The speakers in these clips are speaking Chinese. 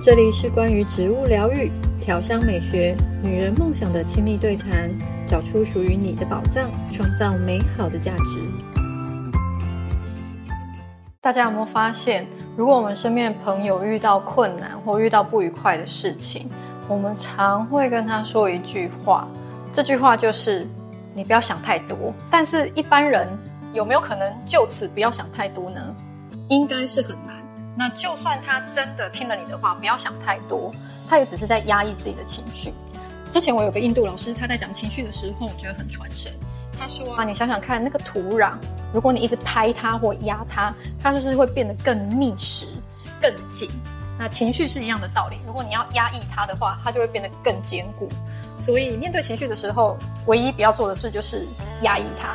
这里是关于植物疗愈、调香美学、女人梦想的亲密对谈，找出属于你的宝藏，创造美好的价值。大家有没有发现，如果我们身边的朋友遇到困难或遇到不愉快的事情，我们常会跟他说一句话，这句话就是“你不要想太多”。但是，一般人有没有可能就此不要想太多呢？应该是很难。那就算他真的听了你的话，不要想太多，他也只是在压抑自己的情绪。之前我有个印度老师，他在讲情绪的时候，我觉得很传神。他说啊，你想想看，那个土壤，如果你一直拍它或压它，它就是会变得更密实、更紧。那情绪是一样的道理，如果你要压抑它的话，它就会变得更坚固。所以面对情绪的时候，唯一不要做的事就是压抑它。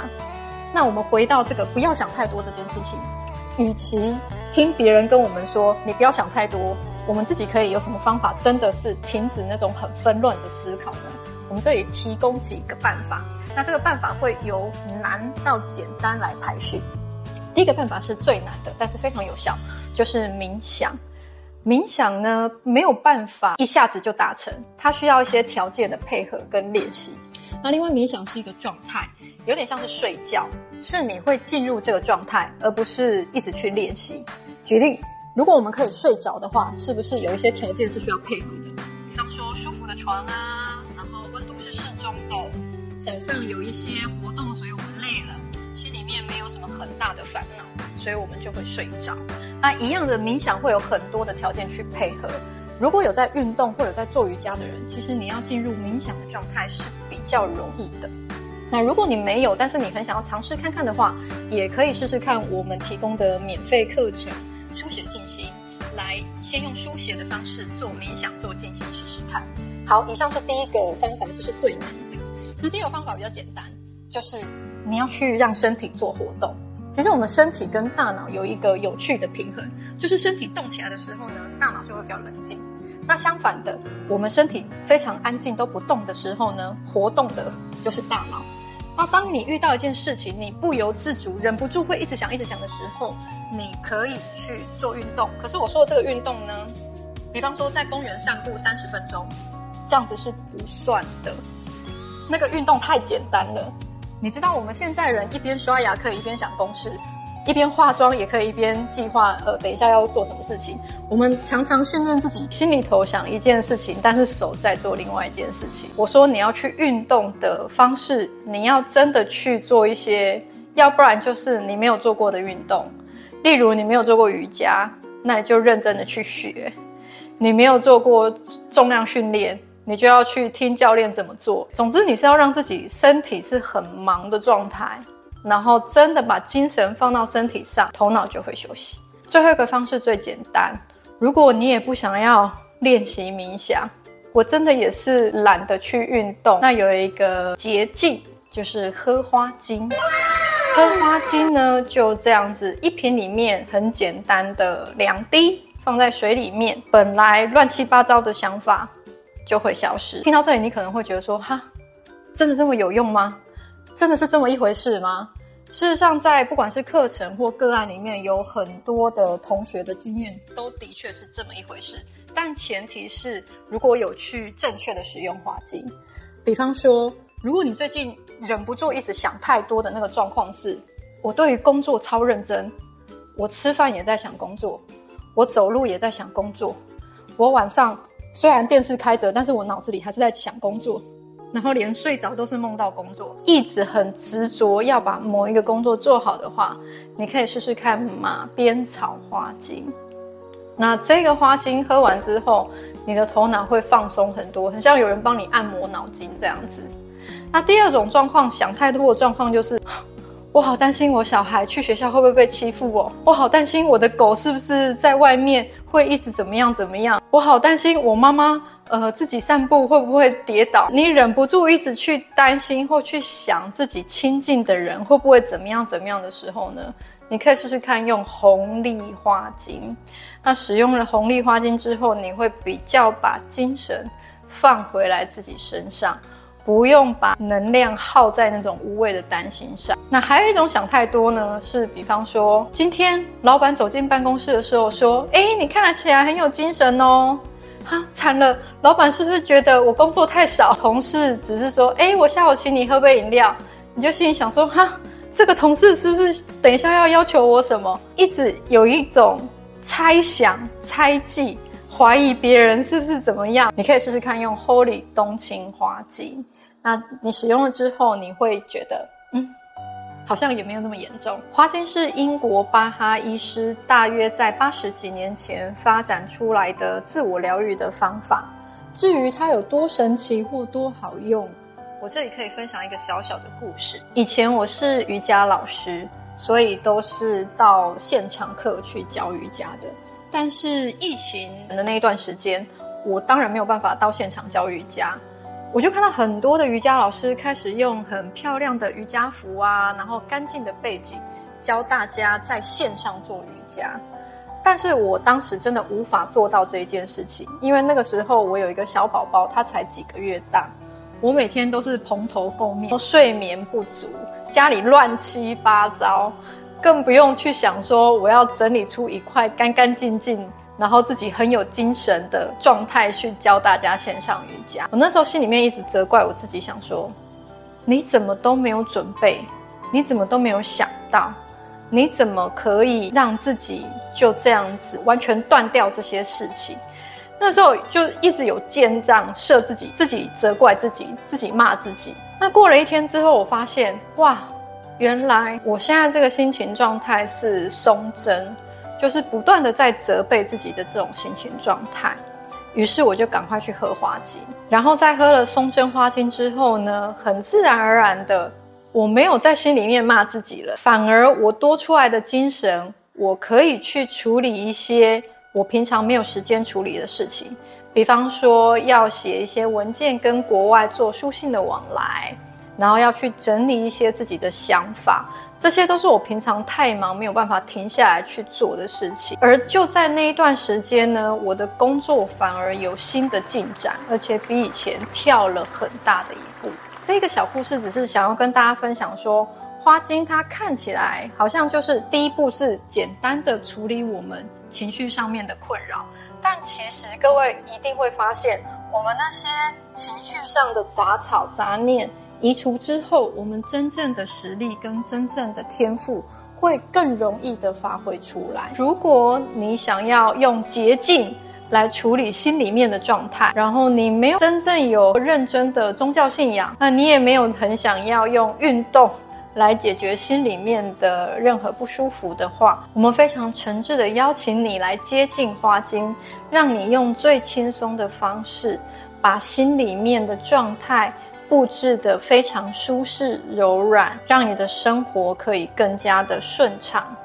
那我们回到这个不要想太多这件事情，与其听别人跟我们说，你不要想太多。我们自己可以有什么方法，真的是停止那种很纷乱的思考呢？我们这里提供几个办法。那这个办法会由难到简单来排序。第一个办法是最难的，但是非常有效，就是冥想。冥想呢，没有办法一下子就达成，它需要一些条件的配合跟练习。那另外，冥想是一个状态，有点像是睡觉，是你会进入这个状态，而不是一直去练习。举例，如果我们可以睡着的话，是不是有一些条件是需要配合的？比方说舒服的床啊，然后温度是适中的，早上有一些活动，所以我们累了，心里面没有什么很大的烦恼，所以我们就会睡着。那一样的冥想会有很多的条件去配合。如果有在运动或有在做瑜伽的人，其实你要进入冥想的状态是比较容易的。那如果你没有，但是你很想要尝试看看的话，也可以试试看我们提供的免费课程。书写静心，来先用书写的方式做冥想、做静心试试看。好，以上是第一个方法，就是最难的。那第二个方法比较简单，就是你要去让身体做活动。其实我们身体跟大脑有一个有趣的平衡，就是身体动起来的时候呢，大脑就会比较冷静。那相反的，我们身体非常安静都不动的时候呢，活动的就是大脑。那当你遇到一件事情，你不由自主、忍不住会一直想、一直想的时候，你可以去做运动。可是我说的这个运动呢，比方说在公园散步三十分钟，这样子是不算的。那个运动太简单了。你知道我们现在人一边刷牙可以一边想公式。一边化妆也可以一边计划，呃，等一下要做什么事情。我们常常训练自己心里头想一件事情，但是手在做另外一件事情。我说你要去运动的方式，你要真的去做一些，要不然就是你没有做过的运动。例如你没有做过瑜伽，那你就认真的去学；你没有做过重量训练，你就要去听教练怎么做。总之，你是要让自己身体是很忙的状态。然后真的把精神放到身体上，头脑就会休息。最后一个方式最简单，如果你也不想要练习冥想，我真的也是懒得去运动。那有一个捷径，就是喝花精。喝花精呢，就这样子，一瓶里面很简单的两滴，放在水里面，本来乱七八糟的想法就会消失。听到这里，你可能会觉得说，哈，真的这么有用吗？真的是这么一回事吗？事实上，在不管是课程或个案里面，有很多的同学的经验都的确是这么一回事。但前提是，如果有去正确的使用花精。比方说，如果你最近忍不住一直想太多的那个状况是，我对于工作超认真，我吃饭也在想工作，我走路也在想工作，我晚上虽然电视开着，但是我脑子里还是在想工作。然后连睡着都是梦到工作，一直很执着要把某一个工作做好的话，你可以试试看马鞭草花精。那这个花精喝完之后，你的头脑会放松很多，很像有人帮你按摩脑筋这样子。那第二种状况，想太多的状况就是。我好担心我小孩去学校会不会被欺负哦，我好担心我的狗是不是在外面会一直怎么样怎么样，我好担心我妈妈呃自己散步会不会跌倒。你忍不住一直去担心或去想自己亲近的人会不会怎么样怎么样的时候呢，你可以试试看用红利花精。那使用了红利花精之后，你会比较把精神放回来自己身上。不用把能量耗在那种无谓的担心上。那还有一种想太多呢，是比方说，今天老板走进办公室的时候说：“诶，你看得起来很有精神哦。”哈，惨了，老板是不是觉得我工作太少？同事只是说，哎，我下午请你喝杯饮料，你就心里想说，哈，这个同事是不是等一下要要求我什么？一直有一种猜想、猜忌。怀疑别人是不是怎么样？你可以试试看用 Holy 冬青花精。那你使用了之后，你会觉得，嗯，好像也没有那么严重。花精是英国巴哈医师大约在八十几年前发展出来的自我疗愈的方法。至于它有多神奇或多好用，我这里可以分享一个小小的故事。以前我是瑜伽老师，所以都是到现场课去教瑜伽的。但是疫情的那一段时间，我当然没有办法到现场教瑜伽，我就看到很多的瑜伽老师开始用很漂亮的瑜伽服啊，然后干净的背景教大家在线上做瑜伽。但是我当时真的无法做到这一件事情，因为那个时候我有一个小宝宝，他才几个月大，我每天都是蓬头垢面，睡眠不足，家里乱七八糟。更不用去想说我要整理出一块干干净净，然后自己很有精神的状态去教大家线上瑜伽。我那时候心里面一直责怪我自己，想说你怎么都没有准备，你怎么都没有想到，你怎么可以让自己就这样子完全断掉这些事情？那时候就一直有箭帐射自己，自己责怪自己，自己骂自己。那过了一天之后，我发现哇。原来我现在这个心情状态是松针，就是不断的在责备自己的这种心情状态。于是我就赶快去喝花精，然后在喝了松针花精之后呢，很自然而然的，我没有在心里面骂自己了，反而我多出来的精神，我可以去处理一些我平常没有时间处理的事情，比方说要写一些文件，跟国外做书信的往来。然后要去整理一些自己的想法，这些都是我平常太忙没有办法停下来去做的事情。而就在那一段时间呢，我的工作反而有新的进展，而且比以前跳了很大的一步。这个小故事只是想要跟大家分享说，花精它看起来好像就是第一步是简单的处理我们情绪上面的困扰，但其实各位一定会发现，我们那些情绪上的杂草杂念。移除之后，我们真正的实力跟真正的天赋会更容易的发挥出来。如果你想要用捷径来处理心里面的状态，然后你没有真正有认真的宗教信仰，那你也没有很想要用运动来解决心里面的任何不舒服的话，我们非常诚挚的邀请你来接近花精，让你用最轻松的方式把心里面的状态。布置的非常舒适柔软，让你的生活可以更加的顺畅。